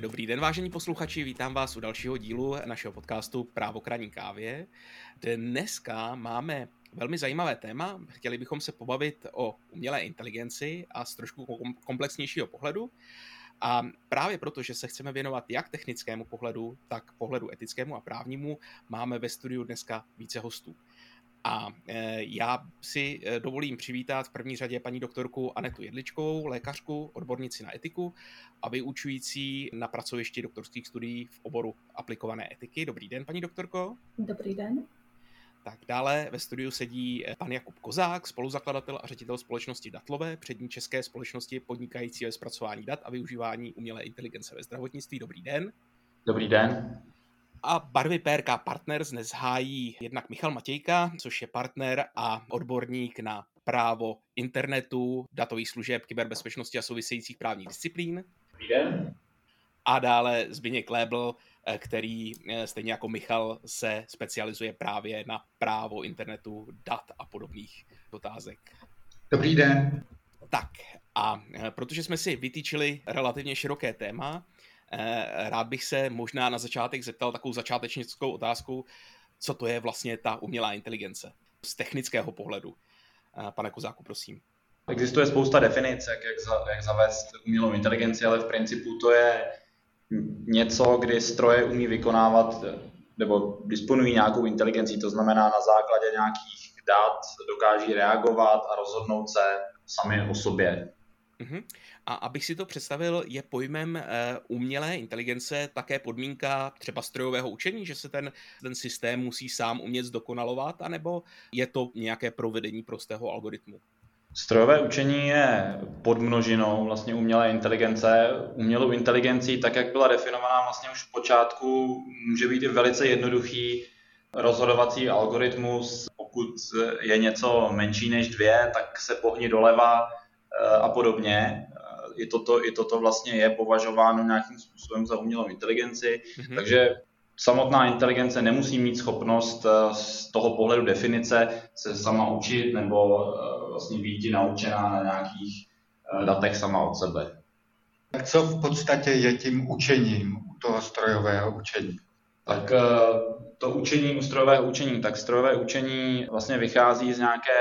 Dobrý den, vážení posluchači, vítám vás u dalšího dílu našeho podcastu Právo kraní kávě. Dneska máme velmi zajímavé téma. Chtěli bychom se pobavit o umělé inteligenci a z trošku komplexnějšího pohledu. A právě proto, že se chceme věnovat jak technickému pohledu, tak pohledu etickému a právnímu, máme ve studiu dneska více hostů. A e, já si e, dovolím přivítat v první řadě paní doktorku Anetu Jedličkovou, lékařku, odbornici na etiku a vyučující na pracovišti doktorských studií v oboru aplikované etiky. Dobrý den, paní doktorko. Dobrý den. Tak dále ve studiu sedí e, pan Jakub Kozák, spoluzakladatel a ředitel společnosti Datlové, přední české společnosti podnikající ve zpracování dat a využívání umělé inteligence ve zdravotnictví. Dobrý den. Dobrý den. A barvy PRK Partners dnes hájí jednak Michal Matějka, což je partner a odborník na právo internetu, datových služeb, kyberbezpečnosti a souvisejících právních disciplín. Dobrý den. A dále Zbigněk Klébl, eh, který eh, stejně jako Michal se specializuje právě na právo internetu, dat a podobných otázek. Dobrý den. Tak a eh, protože jsme si vytýčili relativně široké téma, rád bych se možná na začátek zeptal takovou začátečnickou otázku, co to je vlastně ta umělá inteligence z technického pohledu. Eh, pane Kozáku, prosím. Existuje spousta definic, jak, jak, za, jak zavést umělou inteligenci, ale v principu to je něco, kdy stroje umí vykonávat nebo disponují nějakou inteligencí, to znamená na základě nějakých dat dokáží reagovat a rozhodnout se sami o sobě. Uh-huh. A abych si to představil, je pojmem uh, umělé inteligence také podmínka třeba strojového učení, že se ten, ten systém musí sám umět zdokonalovat, anebo je to nějaké provedení prostého algoritmu? Strojové učení je podmnožinou vlastně umělé inteligence. Umělou inteligencí, tak jak byla definovaná vlastně už v počátku, může být i velice jednoduchý rozhodovací algoritmus. Pokud je něco menší než dvě, tak se pohni doleva eh, a podobně i toto, i toto vlastně je považováno nějakým způsobem za umělou inteligenci, mm-hmm. takže samotná inteligence nemusí mít schopnost eh, z toho pohledu definice se sama učit nebo eh, vlastně být naučená na nějakých eh, datech sama od sebe. Tak co v podstatě je tím učením u toho strojového učení? Tak to učení u strojového učení, tak strojové učení vlastně vychází z nějaké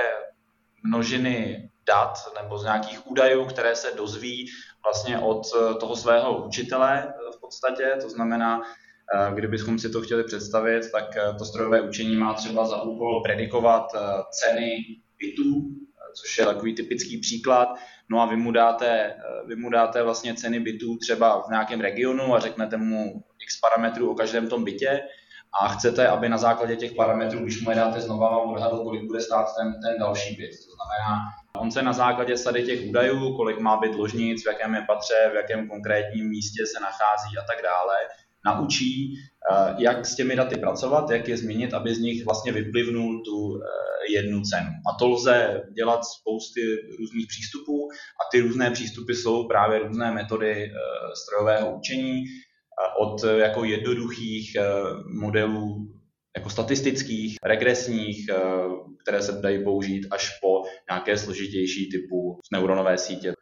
množiny dat nebo z nějakých údajů, které se dozví vlastně od eh, toho svého učitele eh, v podstatě. To znamená, eh, kdybychom si to chtěli představit, tak to strojové učení má třeba za úkol predikovat ceny bytů, což je takový typický příklad. No a vy mu dáte, vy mu dáte vlastně ceny bytů třeba v nějakém regionu a řeknete mu x parametrů o každém tom bytě a chcete, aby na základě těch parametrů, když mu je dáte znova, vám odhadl, kolik bude stát ten, ten další byt. To znamená, On se na základě sady těch údajů, kolik má být ložnic, v jakém je patře, v jakém konkrétním místě se nachází a tak dále, naučí, eh, jak s těmi daty pracovat, jak je změnit, aby z nich vlastně vyplivnul tu eh, jednu cenu. A to lze dělat spousty různých přístupů a ty různé přístupy jsou právě různé metody eh, strojového učení, od jako jednoduchých modelů jako statistických, regresních, eh, které se dají použít až po nějaké složitější typu neuronové sítě.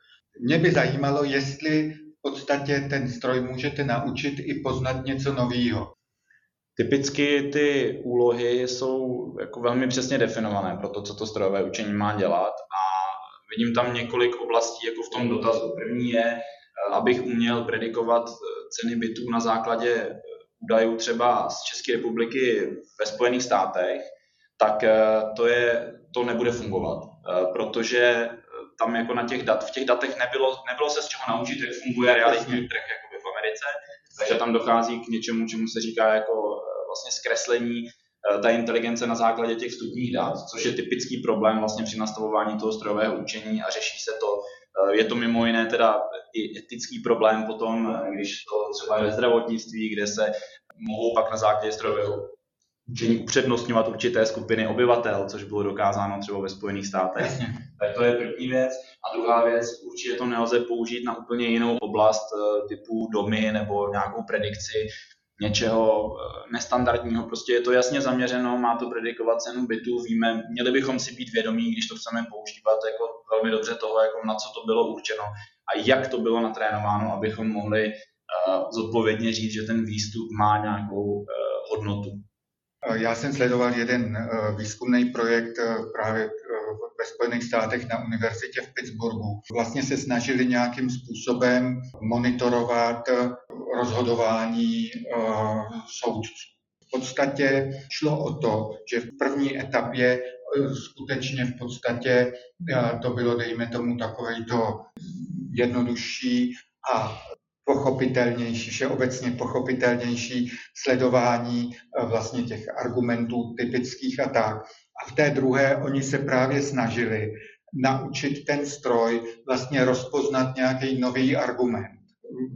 Mě by zajímalo, jestli v podstatě ten stroj můžete naučit i poznat něco nového. Typicky ty úlohy jsou jako velmi přesně definované pro to, co to strojové učení má dělat a vidím tam několik oblastí jako v tom dotazu. První je, eh, abych uměl predikovat eh, ceny bytů na základě údajů třeba z České republiky ve Spojených státech, tak eh, to, je, to nebude fungovat, eh, protože eh, tam jako na těch dat, v těch datech nebylo, nebylo se z čeho naučit, jak funguje realitní trh jako v Americe, takže tam dochází k něčemu, čemu se říká jako vlastně zkreslení ta inteligence na základě těch vstupních dat, což je typický problém vlastně při nastavování toho strojového učení a řeší se to. Je to mimo jiné teda i etický problém potom, když to třeba je ve zdravotnictví, kde se mohou pak na základě strojového učení upřednostňovat určité skupiny obyvatel, což bylo dokázáno třeba ve Spojených státech. Tak to je první věc. A druhá věc, určitě to nelze použít na úplně jinou oblast eh, typu domy nebo nějakou predikci něčeho eh, nestandardního. Prostě je to jasně zaměřeno, má to predikovat cenu bytu, víme, měli bychom si být vědomí, když to chceme používat jako velmi dobře toho, jako na co to bylo určeno a jak to bylo natrénováno, abychom mohli zodpovědně říct, že ten výstup má nějakou hodnotu. Já jsem sledoval jeden výzkumný projekt právě ve Spojených státech na univerzitě v Pittsburghu. Vlastně se snažili nějakým způsobem monitorovat rozhodování soudců. V podstatě šlo o to, že v první etapě skutečně v podstatě to bylo, dejme tomu, takový to jednodušší a pochopitelnější, všeobecně pochopitelnější sledování eh, vlastně těch argumentů typických a tak. A v té druhé oni se právě snažili naučit ten stroj vlastně rozpoznat nějaký nový argument.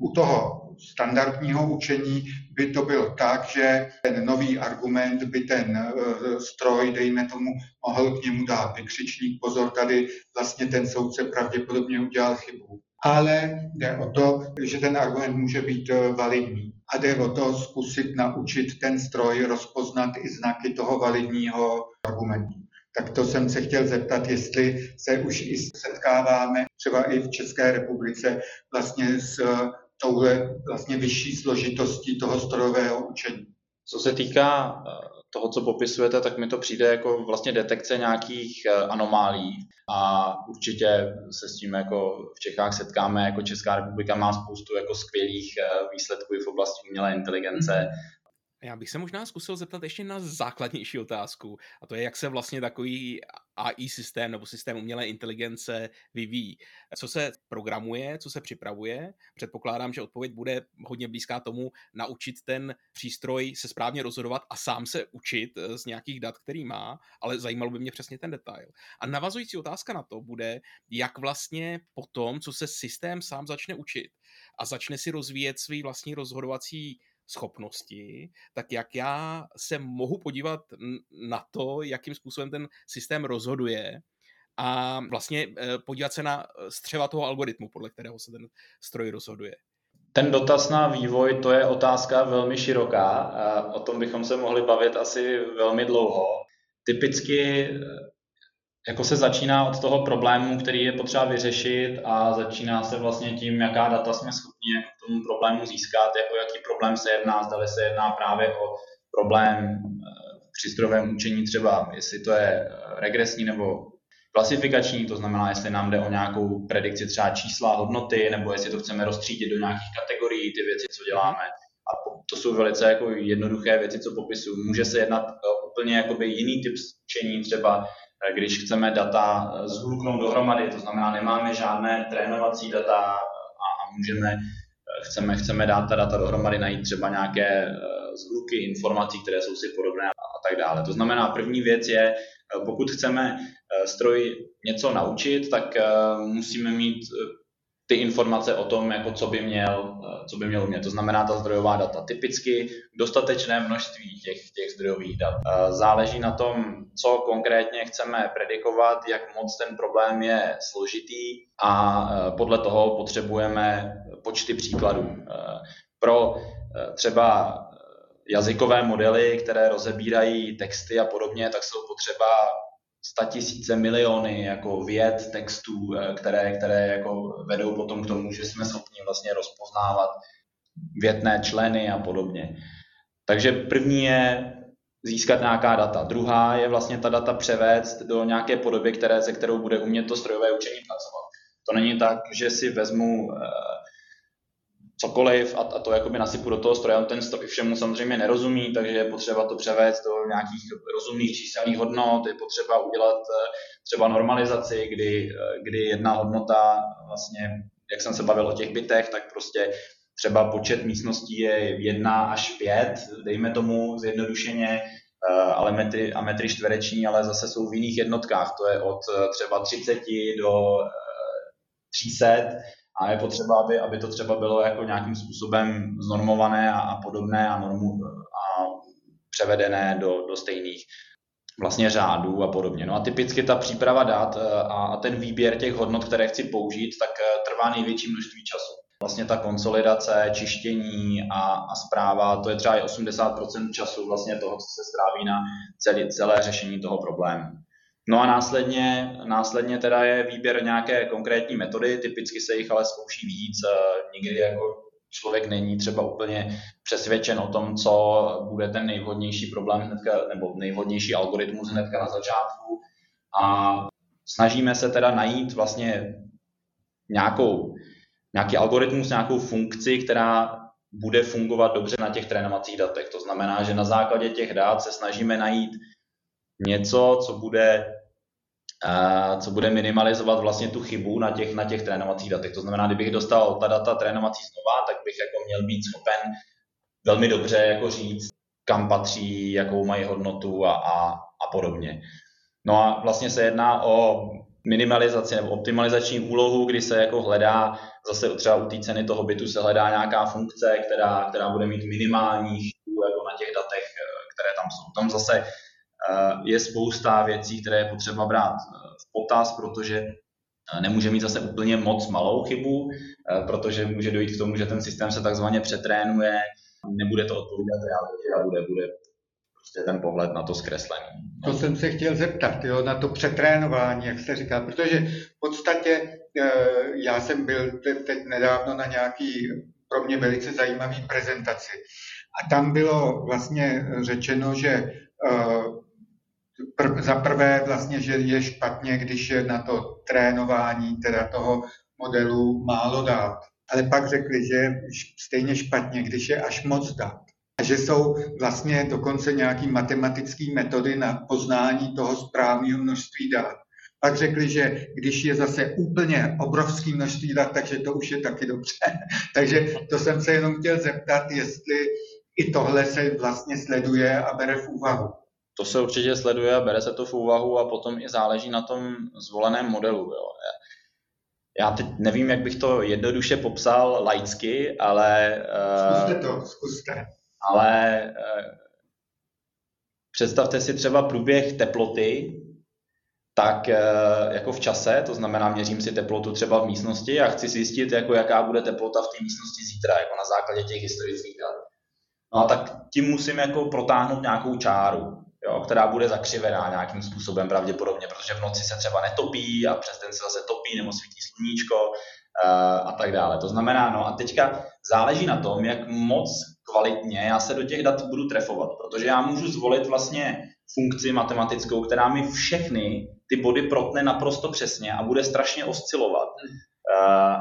U toho standardního učení by to bylo tak, že ten nový argument by ten eh, stroj, dejme tomu, mohl k němu dát vykřičník, pozor, tady vlastně ten soudce pravděpodobně udělal chybu ale jde o to, že ten argument může být eh, validní. A jde o to zkusit naučit ten stroj rozpoznat i znaky toho validního argumentu. Tak to jsem se chtěl zeptat, jestli se už i setkáváme třeba i v České republice vlastně s touhle vlastně vyšší složitostí toho strojového učení. Co se týká eh, toho, co popisujete, tak mi to přijde jako vlastně detekce nějakých eh, anomálí a určitě se s tím jako v Čechách setkáme, jako Česká republika má spoustu jako skvělých eh, výsledků v oblasti umělé inteligence já bych se možná zkusil zeptat ještě na základnější otázku, a to je, jak se vlastně takový AI systém nebo systém umělé inteligence vyvíjí. Co se programuje, co se připravuje? Předpokládám, že odpověď bude hodně blízká tomu naučit ten přístroj se správně rozhodovat a sám se učit eh, z nějakých dat, který má, ale zajímalo by mě přesně ten detail. A navazující otázka na to bude, jak vlastně potom, co se systém sám začne učit a začne si rozvíjet svý vlastní rozhodovací schopnosti, tak jak já se mohu podívat na to, jakým způsobem ten systém rozhoduje a vlastně eh, podívat se na eh, střeva toho algoritmu, podle kterého se ten stroj rozhoduje. Ten dotaz na vývoj, to je otázka velmi široká. O tom bychom se mohli bavit asi velmi dlouho. Typicky eh, jako se začíná od toho problému, který je potřeba vyřešit a začíná se vlastně tím, jaká data jsme schopni k tomu problému získat, jako jaký problém se jedná, zdali se jedná právě o problém eh, při strojovém učení třeba, jestli to je eh, regresní nebo klasifikační, to znamená, jestli nám jde o nějakou predikci třeba čísla, hodnoty, nebo jestli to chceme rozstřídit do nějakých kategorií, ty věci, co děláme. A to jsou velice jako jednoduché věci, co popisuju. Může se jednat o úplně jakoby jiný typ učení, třeba když chceme data eh, zhluknout dohromady, to znamená, nemáme žádné trénovací data a, a můžeme, eh, chceme, chceme dát ta data dohromady, najít třeba nějaké zhluky informací, které jsou si podobné a tak dále. To znamená, první věc je, pokud chceme stroj něco naučit, tak musíme mít ty informace o tom, jako co by měl, eh, co by měl umět. To znamená ta zdrojová data. Typicky dostatečné množství těch, těch zdrojových dat. Eh, záleží na tom, co konkrétně chceme predikovat, jak moc ten problém je složitý a eh, podle toho potřebujeme počty příkladů. Pro třeba jazykové modely, které rozebírají texty a podobně, tak jsou potřeba tisíce, miliony jako věd, textů, eh, které, které jako vedou potom k tomu, že jsme schopni vlastně rozpoznávat větné členy a podobně. Takže první je získat nějaká data. Druhá je vlastně ta data převést do nějaké podoby, které, se kterou bude umět to strojové učení pracovat. To není tak, že si vezmu eh, cokoliv a, a to jakoby nasypu do toho stroje. On ten stroj všemu samozřejmě nerozumí, takže je potřeba to převést do nějakých rozumných číselných hodnot, je potřeba udělat eh, třeba normalizaci, kdy, eh, kdy jedna hodnota vlastně, jak jsem se bavil o těch bytech, tak prostě třeba počet místností je 1 až 5, dejme tomu zjednodušeně, eh, ale metry, a metry čtvereční, ale zase jsou v jiných jednotkách, to je od třeba 30 do 300, a je potřeba, aby, aby to třeba bylo jako nějakým způsobem znormované a, a podobné a, normu, a převedené do, do stejných vlastně řádů a podobně. No a typicky ta příprava dat e, a, a ten výběr těch hodnot, které chci použít, tak e, trvá největší množství času. Vlastně ta konsolidace, čištění a, a zpráva, to je třeba i 80% času vlastně toho, co se stráví na celé, celé řešení toho problému. No a následně, následně teda je výběr nějaké konkrétní metody, typicky se jich ale zkouší víc, nikdy jako člověk není třeba úplně přesvědčen o tom, co bude ten nejvhodnější problém hnedka, nebo nejvhodnější algoritmus hnedka na začátku. A snažíme se teda najít vlastně nějakou, nějaký algoritmus, nějakou funkci, která bude fungovat dobře na těch trénovacích datech. To znamená, že na základě těch dat se snažíme najít něco, co bude, co bude minimalizovat vlastně tu chybu na těch, na těch trénovacích datech. To znamená, kdybych dostal ta data trénovací znova, tak bych jako měl být schopen velmi dobře jako říct, kam patří, jakou mají hodnotu a, a, a podobně. No a vlastně se jedná o minimalizaci nebo optimalizační úlohu, kdy se jako hledá, zase třeba u té ceny toho bytu se hledá nějaká funkce, která, která bude mít minimální chybu jako na těch datech, které tam jsou. Tam zase je spousta věcí, které je potřeba brát eh, v potaz, protože nemůže mít zase úplně moc malou chybu, protože může dojít k tomu, že ten systém se takzvaně přetrénuje, nebude to odpovídat realitě a bude, bude prostě ten pohled na to zkreslený. To jsem se chtěl zeptat, jo, na to přetrénování, jak jste říkal, protože v podstatě eh, já jsem byl teď nedávno na nějaký pro mě velice zajímavý prezentaci a tam bylo vlastně řečeno, že eh, pr- za prvé vlastně, že je špatně, když je na to trénování teda toho modelu málo dát. Ale pak řekli, že je stejně špatně, když je až moc dát že jsou vlastně dokonce nějaké matematické metody na poznání toho správného množství dat. Pak řekli, že když je zase úplně obrovský množství dat, takže to už je taky dobře. takže to jsem se jenom chtěl zeptat, jestli i tohle se vlastně sleduje a bere v úvahu. To se určitě sleduje a bere se to v úvahu a potom i záleží na tom zvoleném modelu. Jo. Já teď nevím, jak bych to jednoduše popsal laicky, ale... Zkuste to, zkuste ale eh, představte si třeba průběh teploty, tak eh, jako v čase, to znamená měřím si teplotu třeba v místnosti a chci zjistit, jako jaká bude teplota v té místnosti zítra, jako na základě těch historických dat. No a tak tím musím jako protáhnout nějakou čáru, jo, která bude zakřivená nějakým způsobem pravděpodobně, protože v noci se třeba netopí a přes den se zase topí nebo svítí sluníčko uh, a tak dále. To znamená, no a teďka záleží na tom, jak moc kvalitně já se do těch dat budu trefovat, protože já můžu zvolit vlastně funkci matematickou, která mi všechny ty body protne naprosto přesně a bude strašně oscilovat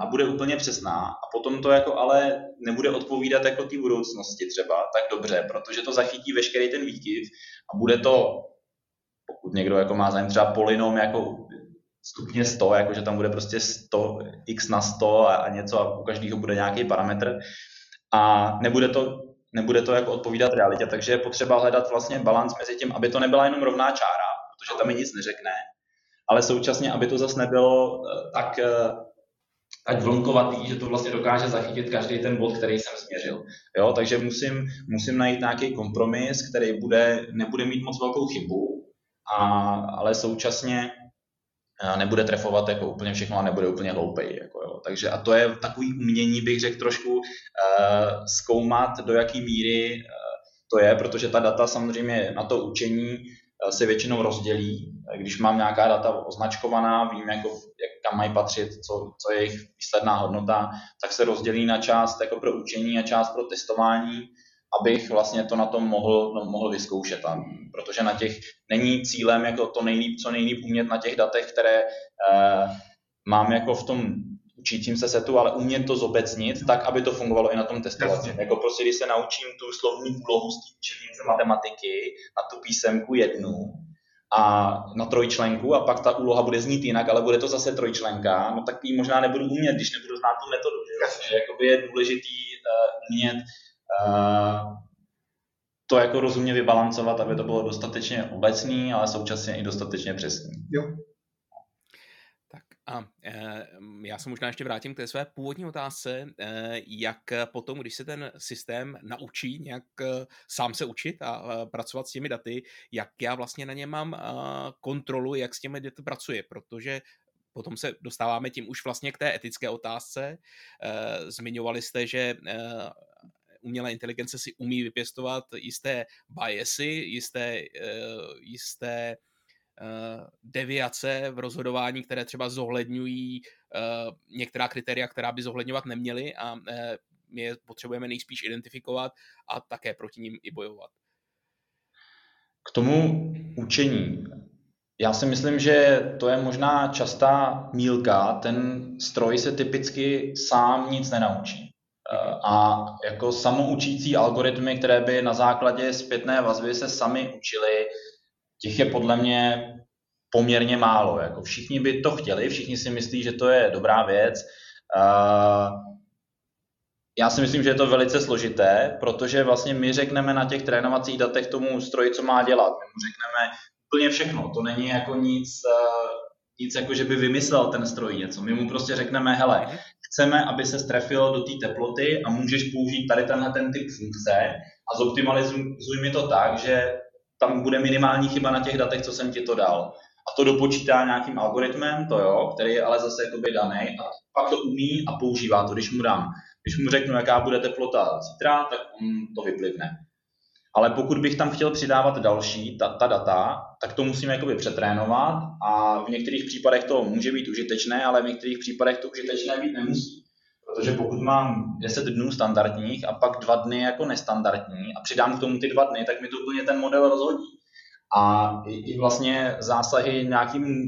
a bude úplně přesná. A potom to jako ale nebude odpovídat jako té budoucnosti třeba tak dobře, protože to zachytí veškerý ten výkyv a bude to, pokud někdo jako má zájem třeba polinom jako stupně 100, jako že tam bude prostě 100, x na 100 a, a něco a u každého bude nějaký parametr, a nebude to, nebude to jako odpovídat realitě, takže je potřeba hledat vlastně balans mezi tím, aby to nebyla jenom rovná čára, protože tam mi nic neřekne, ale současně, aby to zase nebylo eh, tak, eh, tak vlnkovatý, že to vlastně dokáže zachytit každý ten bod, který jsem změřil. Jo, takže musím, musím najít nějaký kompromis, který bude, nebude mít moc velkou chybu, a, ale současně nebude trefovat jako úplně všechno a nebude úplně hloupej. Jako jo. Takže a to je takový umění, bych řekl trošku uh, zkoumat, do jaký míry uh, to je, protože ta data samozřejmě na to učení se většinou rozdělí. Když mám nějaká data označkovaná, vím, jako, jak kam mají patřit, co, co je jejich výsledná hodnota, tak se rozdělí na část jako pro učení a část pro testování abych vlastně to na tom mohl, no, mohl vyzkoušet. A protože na těch není cílem jako to nejlíp, co nejlíp umět na těch datech, které eh, mám jako v tom učícím se setu, ale umět to zobecnit tak, aby to fungovalo i na tom testovacím. Jako prostě, když se naučím tu slovní úlohu z učebnice matematiky na tu písemku jednu, a na trojčlenku a pak ta úloha bude znít jinak, ale bude to zase trojčlenka, no tak ji možná nebudu umět, když nebudu znát tu metodu. Že? Jakoby je důležitý uh, umět to jako rozumně vybalancovat, aby to bylo dostatečně obecný, ale současně i dostatečně přesný. Jo. A e, já se možná ještě vrátím k té své původní otázce, e, jak potom, když se ten systém naučí nějak e, sám se učit a e, pracovat s těmi daty, jak já vlastně na ně mám e, kontrolu, jak s těmi daty pracuje, protože potom se dostáváme tím už vlastně k té etické otázce. E, zmiňovali jste, že e, umělé inteligence si umí vypěstovat jisté biasy, jisté, uh, jisté deviace v rozhodování, které třeba zohledňují uh, některá kritéria, která by zohledňovat neměly a uh, my je potřebujeme nejspíš identifikovat a také proti ním i bojovat. K tomu učení. Já si myslím, že to je možná častá mílka. Ten stroj se typicky sám nic nenaučí. Eh, a jako samoučící algoritmy, které by na základě zpětné vazby se sami učili, těch je podle mě poměrně málo. Jako všichni by to chtěli, všichni si myslí, že to je dobrá věc. Eh, já si myslím, že je to velice složité, protože vlastně my řekneme na těch trénovacích datech tomu stroji, co má dělat. My mu řekneme úplně všechno. To není jako nic, eh, nic jako, že by vymyslel ten stroj něco. My mu prostě řekneme, hele, mhm. chceme, aby se strefil do té teploty a můžeš použít tady tenhle ten typ funkce a zoptimalizuj mi to tak, že tam bude minimální chyba na těch datech, co jsem ti to dal. A to dopočítá nějakým algoritmem, to jo, který je ale zase jakoby daný a pak to umí a používá to, když mu dám. Když mu řeknu, jaká bude teplota zítra, tak on to vyplivne. Ale pokud bych tam chtěl přidávat další, ta, ta data, tak to musím jakoby přetrénovat a v některých případech to může být užitečné, ale v některých případech to užitečné být nemusí. Protože pokud mám 10 dnů standardních a pak dva dny jako nestandardní a přidám k tomu ty dva dny, tak mi to úplně ten model rozhodí. A i, vlastně zásahy nějakým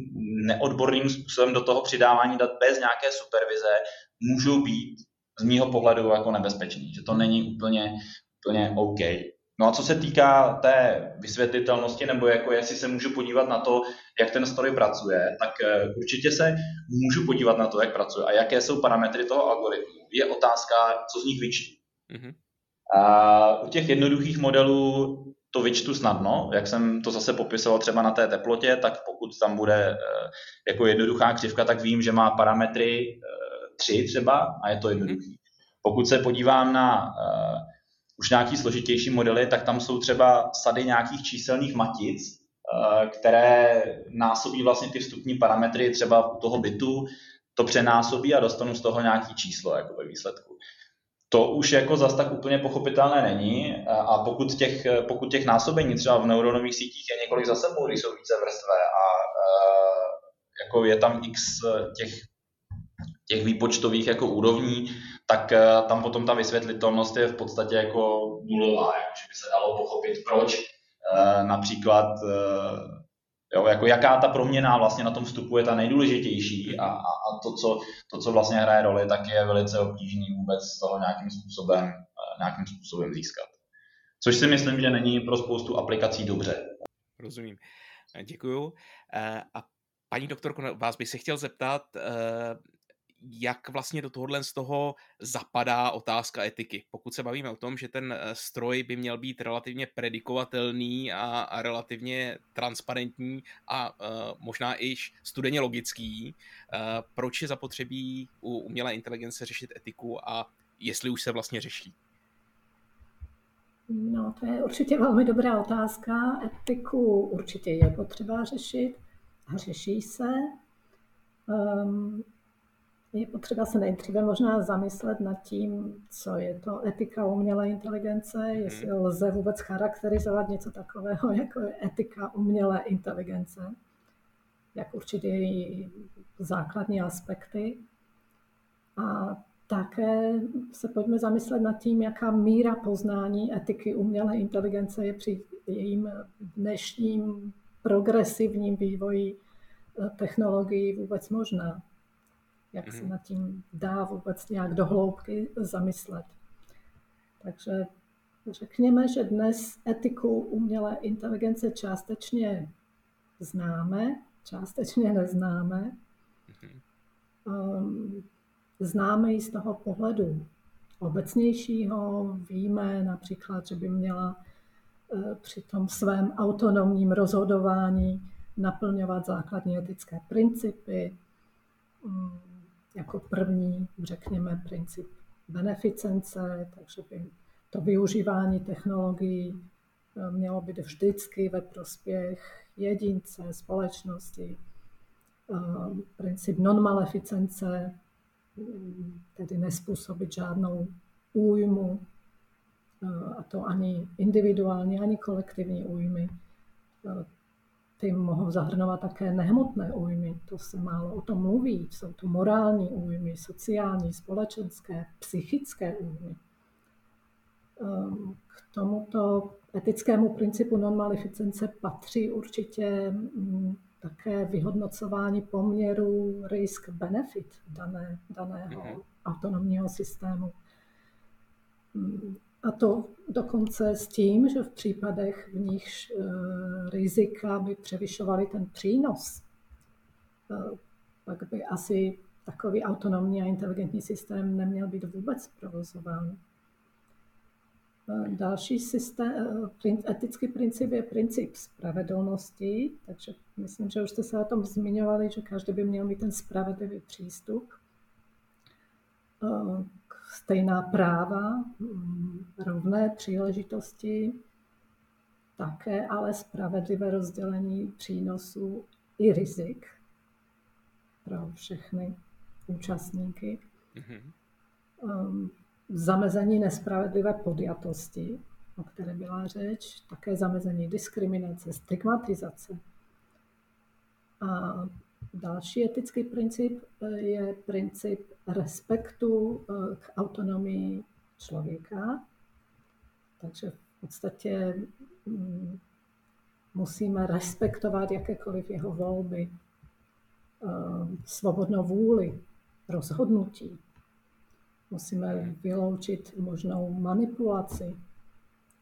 neodborným způsobem do toho přidávání dat bez nějaké supervize můžou být z mýho pohledu jako nebezpečný, že to není úplně, úplně OK. No a co se týká té vysvětlitelnosti, nebo jako jestli se můžu podívat na to, jak ten stroj pracuje, tak eh, určitě se můžu podívat na to, jak pracuje a jaké jsou parametry toho algoritmu. Je otázka, co z nich vyčtu. Mm-hmm. A u těch jednoduchých modelů to vyčtu snadno, jak jsem to zase popisoval třeba na té teplotě, tak pokud tam bude eh, jako jednoduchá křivka, tak vím, že má parametry 3 eh, třeba a je to jednoduchý. Mhm. Pokud se podívám na už nějaký složitější modely, tak tam jsou třeba sady nějakých číselných matic, eh, které násobí vlastně ty vstupní parametry třeba u toho bytu, to přenásobí a dostanu z toho nějaký číslo jako ve výsledku. To už jako zas tak úplně pochopitelné není a pokud těch, pokud těch násobení třeba v neuronových sítích je několik za sebou, když jsou více vrstvé a eh, jako je tam x těch, těch výpočtových jako úrovní, tak eh, tam potom ta vysvětlitelnost je v podstatě jako nulová, že by se dalo pochopit, proč eh, například eh, Jo, jako jaká ta proměna vlastně na tom vstupu je ta nejdůležitější a, a, a to, co, to, co vlastně hraje roli, tak je velice obtížný vůbec z toho nějakým způsobem, nějakým způsobem získat. Což si myslím, že není pro spoustu aplikací dobře. Rozumím. Děkuju. A paní doktorko, vás bych se chtěl zeptat, jak vlastně do tohohle z toho zapadá otázka etiky. Pokud se bavíme o tom, že ten eh, stroj by měl být relativně predikovatelný a, a relativně transparentní a uh, možná i studeně logický, uh, proč je zapotřebí u umělé inteligence řešit etiku a jestli už se vlastně řeší? No, to je určitě velmi dobrá otázka. Etiku určitě je potřeba řešit a řeší se. Um, je potřeba se nejdříve možná zamyslet nad tím, co je to etika umělé inteligence, mhm. jestli lze vůbec charakterizovat něco takového, jako je etika umělé inteligence, jak určitě její základní aspekty. A také se pojďme zamyslet nad tím, jaká míra poznání etiky umělé inteligence je při jejím dnešním progresivním vývoji eh, technologií vůbec možná jak se mhm. nad tím dá vůbec nějak dohloubky zamyslet. Takže řekněme, že dnes etiku umělé inteligence částečně známe, částečně neznáme. Um, známe ji z toho pohledu obecnějšího, víme například, že by měla uh, při tom svém autonomním rozhodování naplňovat základní etické principy, um, jako první, řekněme, princip beneficence, takže by to využívání technologií eh, mělo být vždycky ve prospěch jedince, společnosti. Eh, princip non-maleficence, mm, tedy nespůsobit žádnou újmu, eh, a to ani individuální, ani kolektivní újmy. Ty mohou zahrnovat také nehmotné újmy, to se málo o tom mluví. Jsou to morální újmy, sociální, společenské, psychické újmy. Ehm, k tomuto etickému principu non-maleficence patří určitě mm, také vyhodnocování poměru risk-benefit dané, daného mm-hmm. autonomního systému. A to dokonce s tím, že v případech, v nichž e, rizika by převyšovaly ten přínos, e, pak by asi takový autonomní a inteligentní systém neměl být vůbec provozován. E, další systém, etický princip je princip spravedlnosti, takže myslím, že už jste se o tom zmiňovali, že každý by měl mít ten spravedlivý přístup stejná práva, mm, rovné příležitosti, také ale spravedlivé rozdělení přínosů i rizik pro všechny účastníky. Mm-hmm. Zamezení nespravedlivé podjatosti, o které byla řeč, také zamezení diskriminace, stigmatizace. A Další etický princip eh, je princip respektu eh, k autonomii člověka. Takže v podstatě mm, musíme respektovat jakékoliv jeho volby, eh, svobodnou vůli, rozhodnutí. Musíme vyloučit možnou manipulaci.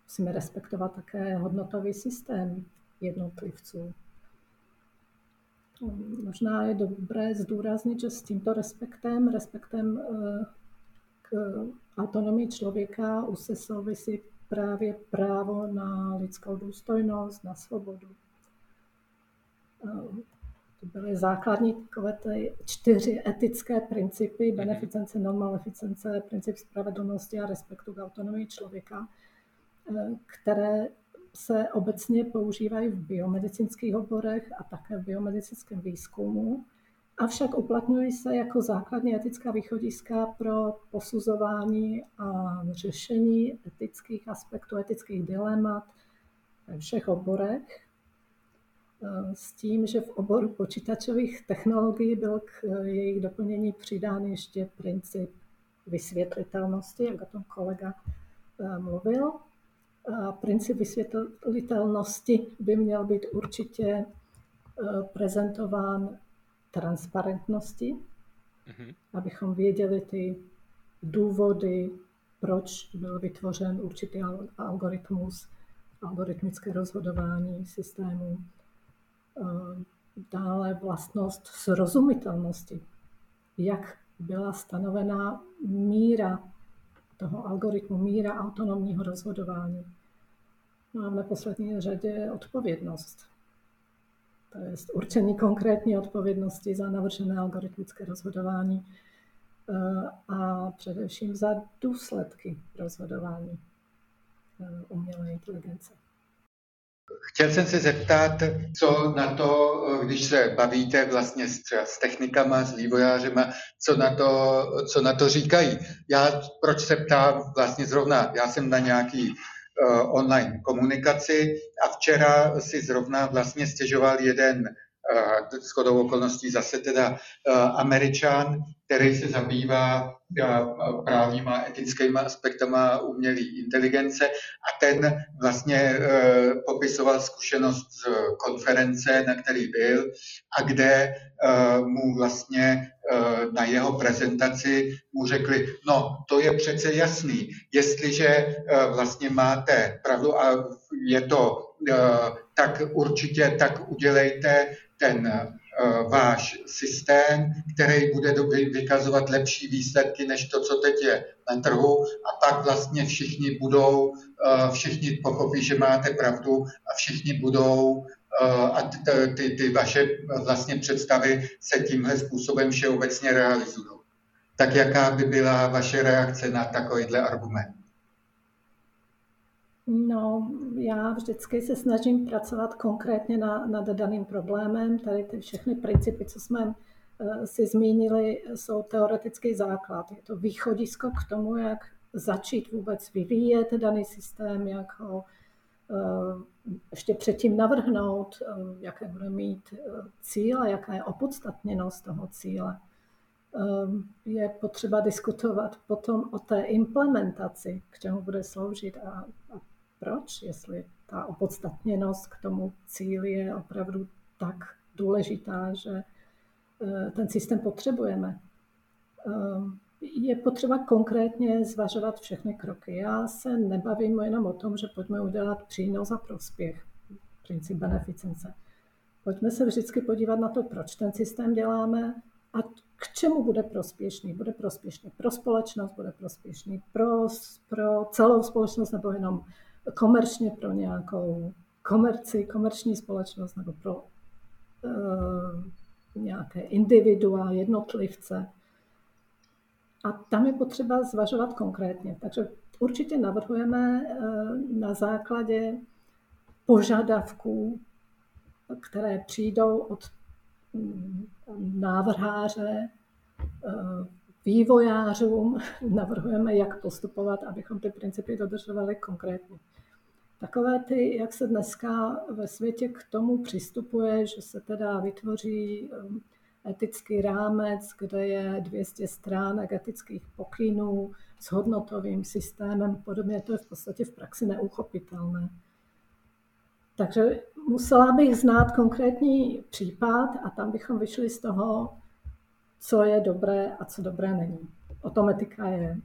Musíme respektovat také hodnotový systém jednotlivců. Možná je dobré zdůraznit, že s tímto respektem, respektem eh, k autonomii člověka už se souvisí právě právo na lidskou důstojnost, na svobodu. Eh, to byly základní takové ty čtyři etické principy, mhm. beneficence, non-maleficence, princip spravedlnosti a respektu k autonomii člověka, eh, které se obecně používají v biomedicínských oborech a také v biomedicínském výzkumu, avšak uplatňují se jako základní etická východiska pro posuzování a řešení etických aspektů, etických dilemat ve všech oborech. S tím, že v oboru počítačových technologií byl k jejich doplnění přidán ještě princip vysvětlitelnosti, jak o tom kolega eh, mluvil princip vysvětlitelnosti by měl být určitě e, prezentován transparentnosti, mm-hmm. abychom věděli ty důvody, proč byl vytvořen určitý algoritmus, algoritmické rozhodování systému. E, dále vlastnost srozumitelnosti, jak byla stanovená míra toho algoritmu míra autonomního rozhodování. No a v neposlední řadě odpovědnost. To je určení konkrétní odpovědnosti za navržené algoritmické rozhodování eh, a především za důsledky rozhodování eh, umělé inteligence. Chtěl jsem se zeptat, co na to, když se bavíte vlastně s, třeba s technikama, s vývojářema, co na, to, co na to říkají. Já proč se ptám vlastně zrovna, já jsem na nějaký uh, online komunikaci a včera si zrovna vlastně stěžoval jeden shodou okolností zase teda uh, američan, který se zabývá právníma etickými aspektama umělé inteligence. A ten vlastně e, popisoval zkušenost z konference, na který byl a kde mu vlastně na jeho prezentaci mu řekli, no to je přece jasný, jestliže vlastně máte pravdu a je to tak určitě tak udělejte ten Eh, váš systém, který bude vykazovat lepší výsledky než to, co teď je na trhu a pak vlastně všichni budou, eh, všichni pochopí, že máte pravdu a všichni budou eh, a ty, ty vaše vlastně představy se tímhle způsobem všeobecně realizují. Tak jaká by byla vaše reakce na takovýhle argument? No, já vždycky se snažím pracovat konkrétně na, nad daným problémem. Tady ty všechny principy, co jsme uh, si zmínili, jsou teoretický základ. Je to východisko k tomu, jak začít vůbec vyvíjet daný systém, jak ho uh, ještě předtím navrhnout, eh, jaké bude mít cíle, jaká je opodstatněnost toho cíle. Je potřeba diskutovat potom o té implementaci, k čemu bude sloužit a proč, jestli ta opodstatněnost k tomu cíli je opravdu tak důležitá, že ten systém potřebujeme je potřeba konkrétně zvažovat všechny kroky. Já se nebavím jenom o tom, že pojďme udělat přínos a prospěch, princip beneficence. Pojďme se vždycky podívat na to, proč ten systém děláme a k čemu bude prospěšný. Bude prospěšný pro společnost, bude prospěšný pro, pro celou společnost nebo jenom komerčně pro nějakou komerci, komerční společnost nebo pro uh, nějaké individua, jednotlivce. A tam je potřeba zvažovat konkrétně. Takže určitě navrhujeme eh, na základě požadavků, které přijdou od mm, návrháře, eh, vývojářům, navrhujeme, jak postupovat, abychom ty principy dodržovali konkrétně. Takové ty, jak se dneska ve světě k tomu přistupuje, že se teda vytvoří eh, etický rámec, kde je 200 stránek etických pokynů s hodnotovým systémem. Podobně to je v podstatě v praxi neuchopitelné. Takže musela bych znát konkrétní případ a tam bychom vyšli z toho, co je dobré a co dobré není. O tom etika je.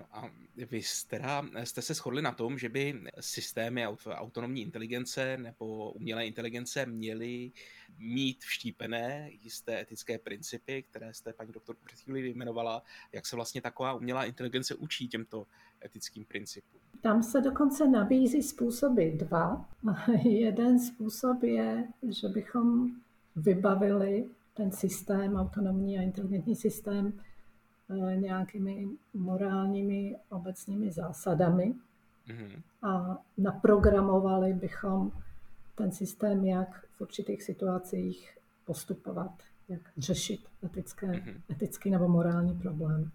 No a vy jste, jste se shodli na tom, že by systémy autonomní inteligence nebo umělé inteligence měly mít vštípené jisté etické principy, které jste, paní doktorku, před chvíli vyjmenovala, jak se vlastně taková umělá inteligence učí těmto etickým principům. Tam se dokonce nabízí způsoby dva. Jeden způsob je, že bychom vybavili ten systém, autonomní a inteligentní systém, eh, nějakými morálními obecnými zásadami mm-hmm. a naprogramovali bychom ten systém, jak v určitých situacích postupovat, jak řešit etické, mm-hmm. etický nebo morální problém.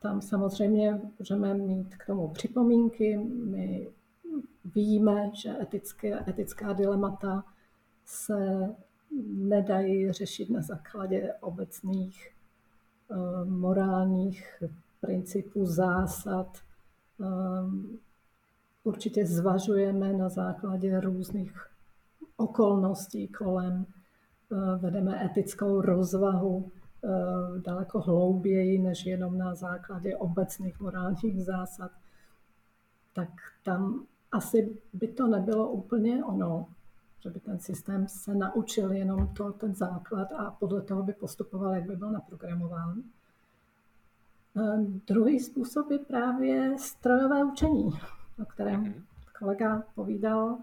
Tam samozřejmě můžeme mít k tomu připomínky. My víme, že etické, etická dilemata se nedají řešit na základě obecných uh, morálních principů, zásad. Um, určitě zvažujeme na základě různých okolností kolem, eh, vedeme etickou rozvahu eh, daleko hlouběji, než jenom na základě obecných morálních zásad, tak tam asi by to nebylo úplně ono, že by ten systém se naučil jenom to, ten základ a podle toho by postupoval, jak by byl naprogramován. Eh, druhý způsob je právě strojové učení, o kterém mhm. kolega povídal.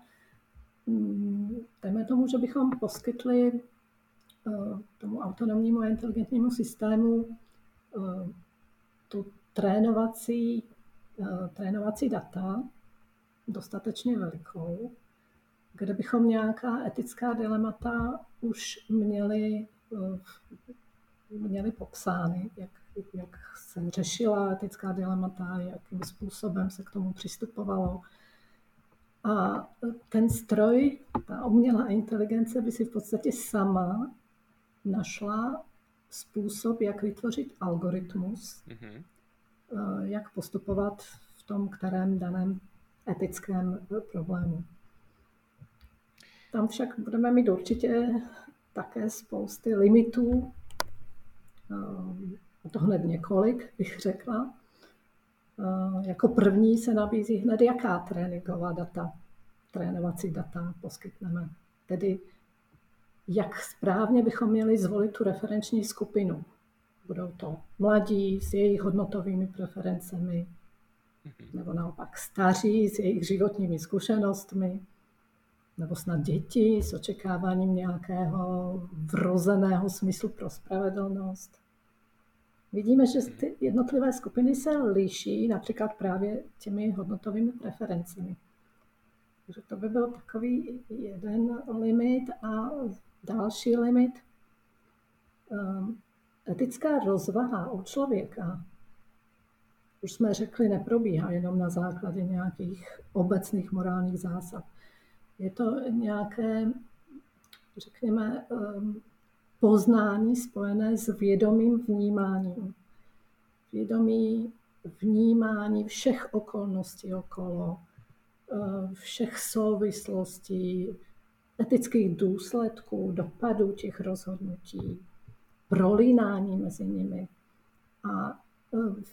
Mm, dejme tomu, že bychom poskytli eh, tomu autonomnímu a inteligentnímu systému eh, tu trénovací, eh, trénovací data dostatečně velikou, kde bychom nějaká etická dilemata už měli, měli popsány, jak, jak se řešila etická dilemata, jakým způsobem se k tomu přistupovalo, a ten stroj, ta umělá inteligence by si v podstatě sama našla způsob, jak vytvořit algoritmus, mm-hmm. jak postupovat v tom kterém daném etickém problému. Tam však budeme mít určitě také spousty limitů, a to hned několik, bych řekla. Eh, jako první se nabízí hned, jaká tréninková data, trénovací data poskytneme. Tedy jak správně bychom měli zvolit tu referenční skupinu. Budou to mladí s jejich hodnotovými preferencemi, mhm. nebo naopak staří s jejich životními zkušenostmi, nebo snad děti s očekáváním nějakého vrozeného smyslu pro spravedlnost. Vidíme, že ty jednotlivé skupiny se liší například právě těmi hodnotovými preferencemi. Takže to by byl takový jeden limit a další limit. Ehm, etická rozvaha u člověka, už jsme řekli, neprobíhá jenom na základě nějakých obecných morálních zásad. Je to nějaké, řekněme, poznání spojené s vědomým vnímáním. Vědomí vnímání všech okolností okolo, eh, všech souvislostí, etických důsledků, dopadů těch rozhodnutí, prolínání mezi nimi. A eh,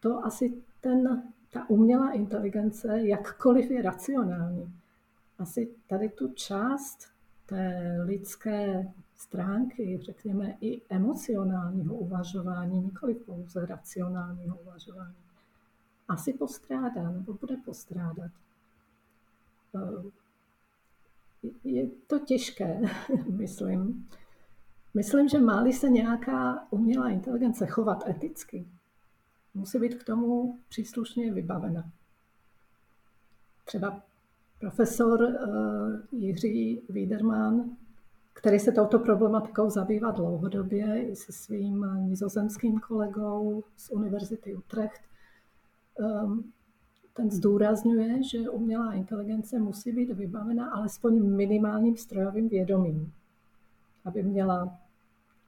to asi ten, ta umělá inteligence, jakkoliv je racionální, asi tady tu část té lidské stránky, řekněme, i emocionálního uvažování, nikoli pouze racionálního uvažování, asi postrádá nebo bude postrádat. Eh, je to těžké, myslím. Myslím, že má se nějaká umělá inteligence chovat eticky, musí být k tomu příslušně vybavena. Třeba profesor eh, Jiří Wiedermann který se touto problematikou zabývá dlouhodobě i se svým nizozemským kolegou z Univerzity Utrecht. Ehm, ten zdůrazňuje, že umělá inteligence musí být vybavena alespoň minimálním strojovým vědomím, aby měla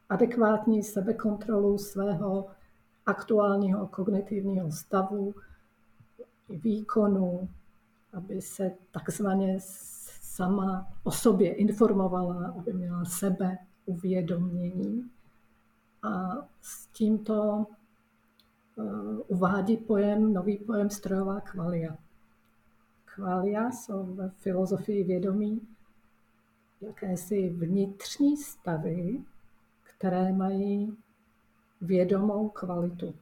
adekvátní sebekontrolu svého aktuálního kognitivního stavu, výkonu, aby se takzvaně sama o sobě informovala, aby měla sebe uvědomění. A s tímto eh, uvádí pojem, nový pojem strojová kvalia. Kvalia jsou ve filozofii vědomí jakési vnitřní stavy, které mají vědomou kvalitu.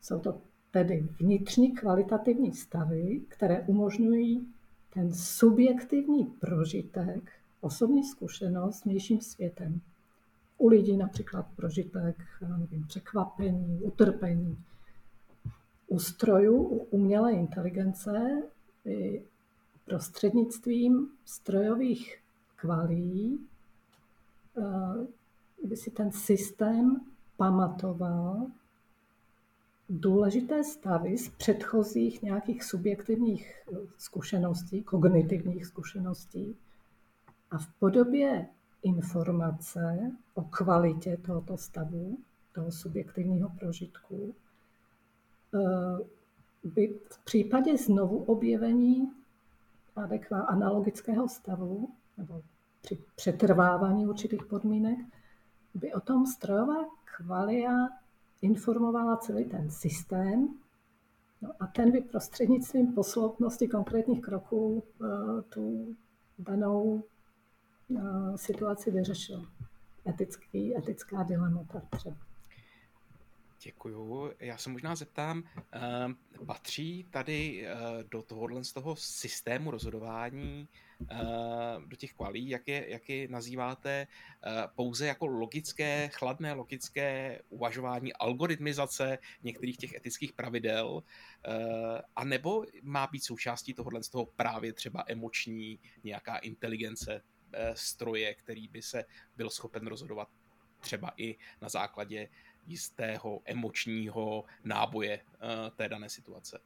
Jsou to tedy vnitřní kvalitativní stavy, které umožňují ten subjektivní prožitek, osobní zkušenost s vnějším světem. U lidí například prožitek nevím, překvapení, utrpení. U strojů, u umělé inteligence prostřednictvím strojových kvalí eh, by si ten systém pamatoval důležité stavy z předchozích nějakých subjektivních eh, zkušeností, kognitivních zkušeností a v podobě informace o kvalitě tohoto stavu, toho subjektivního prožitku, eh, by v případě znovu objevení adekvá analogického stavu nebo při přetrvávání určitých podmínek, by o tom strojová kvalia informovala celý ten systém no a ten by prostřednictvím posloupnosti konkrétních kroků eh, tu danou eh, situaci vyřešil. Etický, etická dilemata třeba. Děkuju. Já se možná zeptám, uh, patří tady uh, do tohohle z toho systému rozhodování, uh, do těch kvalí, jak je, jak je nazýváte, pouze jako logické, chladné logické uvažování, algoritmizace některých těch etických pravidel, a nebo má být součástí tohohle z toho právě třeba emoční nějaká inteligence stroje, který by se byl schopen rozhodovat třeba i na základě jistého emočního náboje eh, té dané situace.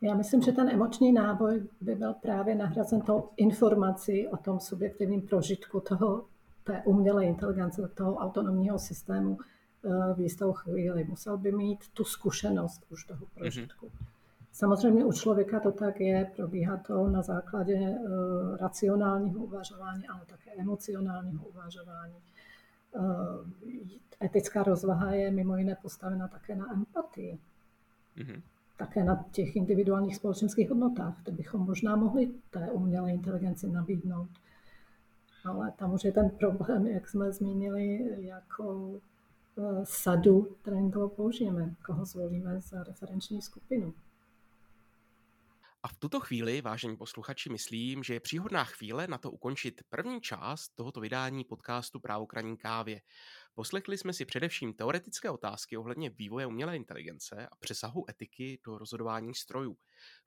Já myslím, že ten emoční náboj by byl právě nahrazen tou informací o tom subjektivním prožitku toho, té umělé inteligence, toho autonomního systému eh, v jistou chvíli. Musel by mít tu zkušenost už toho prožitku. Mm-hmm. Samozřejmě u člověka to tak je, probíhá to na základě uh, racionálního uvažování, ale také emocionálního uvažování. Uh, etická rozvaha je mimo jiné postavena také na empatii. Mm-hmm. Také na těch individuálních společenských hodnotách, které bychom možná mohli té umělé inteligenci nabídnout. Ale tam už je ten problém, jak jsme zmínili, jakou eh, sadu tréninkovou použijeme, koho zvolíme za referenční skupinu. A v tuto chvíli, vážení posluchači, myslím, že je příhodná chvíle na to ukončit první část tohoto vydání podcastu Právo kraní kávě. Poslechli jsme si především teoretické otázky ohledně vývoje umělé inteligence a přesahu etiky do rozhodování strojů.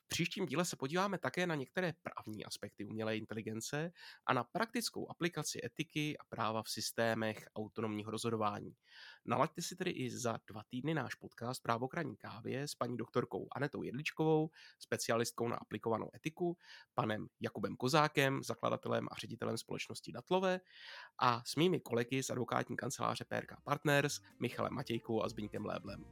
V příštím díle se podíváme také na některé právní aspekty umělé inteligence a na praktickou aplikaci etiky a práva v systémech autonomního rozhodování. Nalaďte si tedy i za dva týdny náš podcast Právo kraní kávě s paní doktorkou Anetou Jedličkovou, specialistkou na aplikovanou etiku, panem Jakubem Kozákem, zakladatelem a ředitelem společnosti Datlové a s mými kolegy z advokátní kanceláře PRK Partners, Michalem Matějkou a Zbyňkem Léblem.